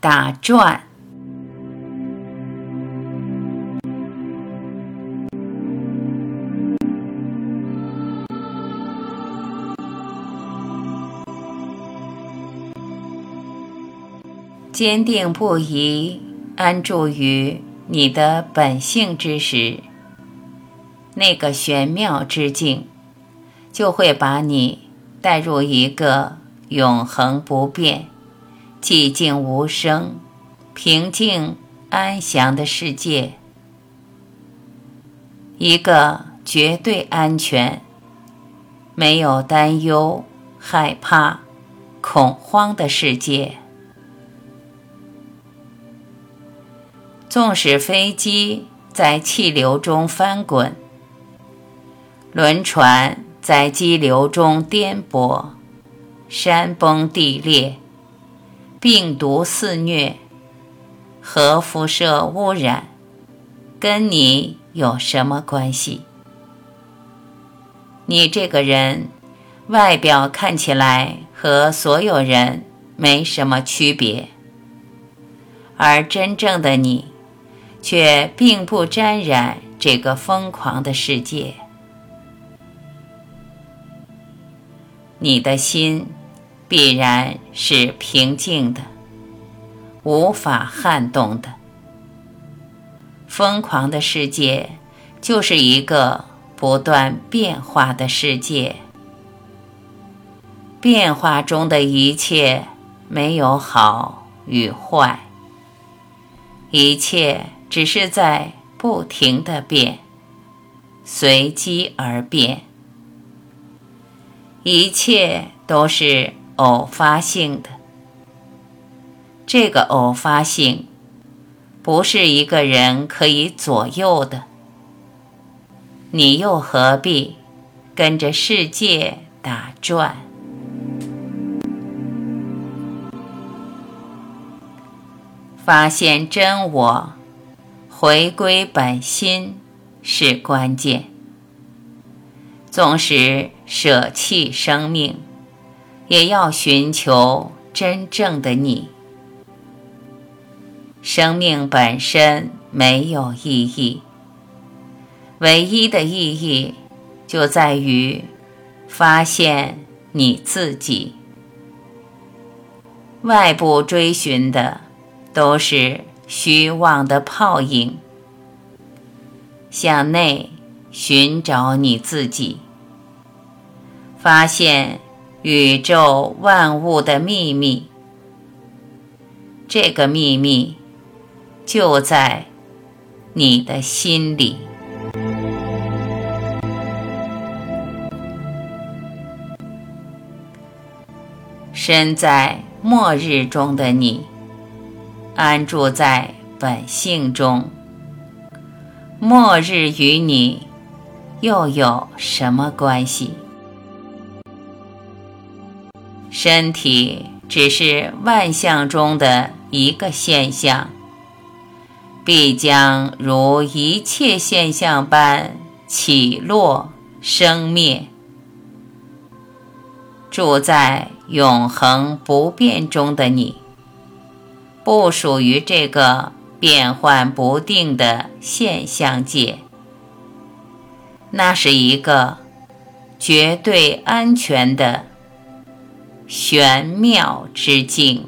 打转。坚定不移安住于你的本性之时，那个玄妙之境，就会把你带入一个永恒不变、寂静无声、平静安详的世界，一个绝对安全、没有担忧、害怕、恐慌的世界。纵使飞机在气流中翻滚，轮船在激流中颠簸，山崩地裂，病毒肆虐，核辐射污染，跟你有什么关系？你这个人，外表看起来和所有人没什么区别，而真正的你。却并不沾染这个疯狂的世界。你的心必然是平静的，无法撼动的。疯狂的世界就是一个不断变化的世界，变化中的一切没有好与坏，一切。只是在不停的变，随机而变，一切都是偶发性的。这个偶发性不是一个人可以左右的，你又何必跟着世界打转？发现真我。回归本心是关键。纵使舍弃生命，也要寻求真正的你。生命本身没有意义，唯一的意义就在于发现你自己。外部追寻的都是。虚妄的泡影，向内寻找你自己，发现宇宙万物的秘密。这个秘密就在你的心里。身在末日中的你。安住在本性中，末日与你又有什么关系？身体只是万象中的一个现象，必将如一切现象般起落生灭。住在永恒不变中的你。不属于这个变幻不定的现象界，那是一个绝对安全的玄妙之境。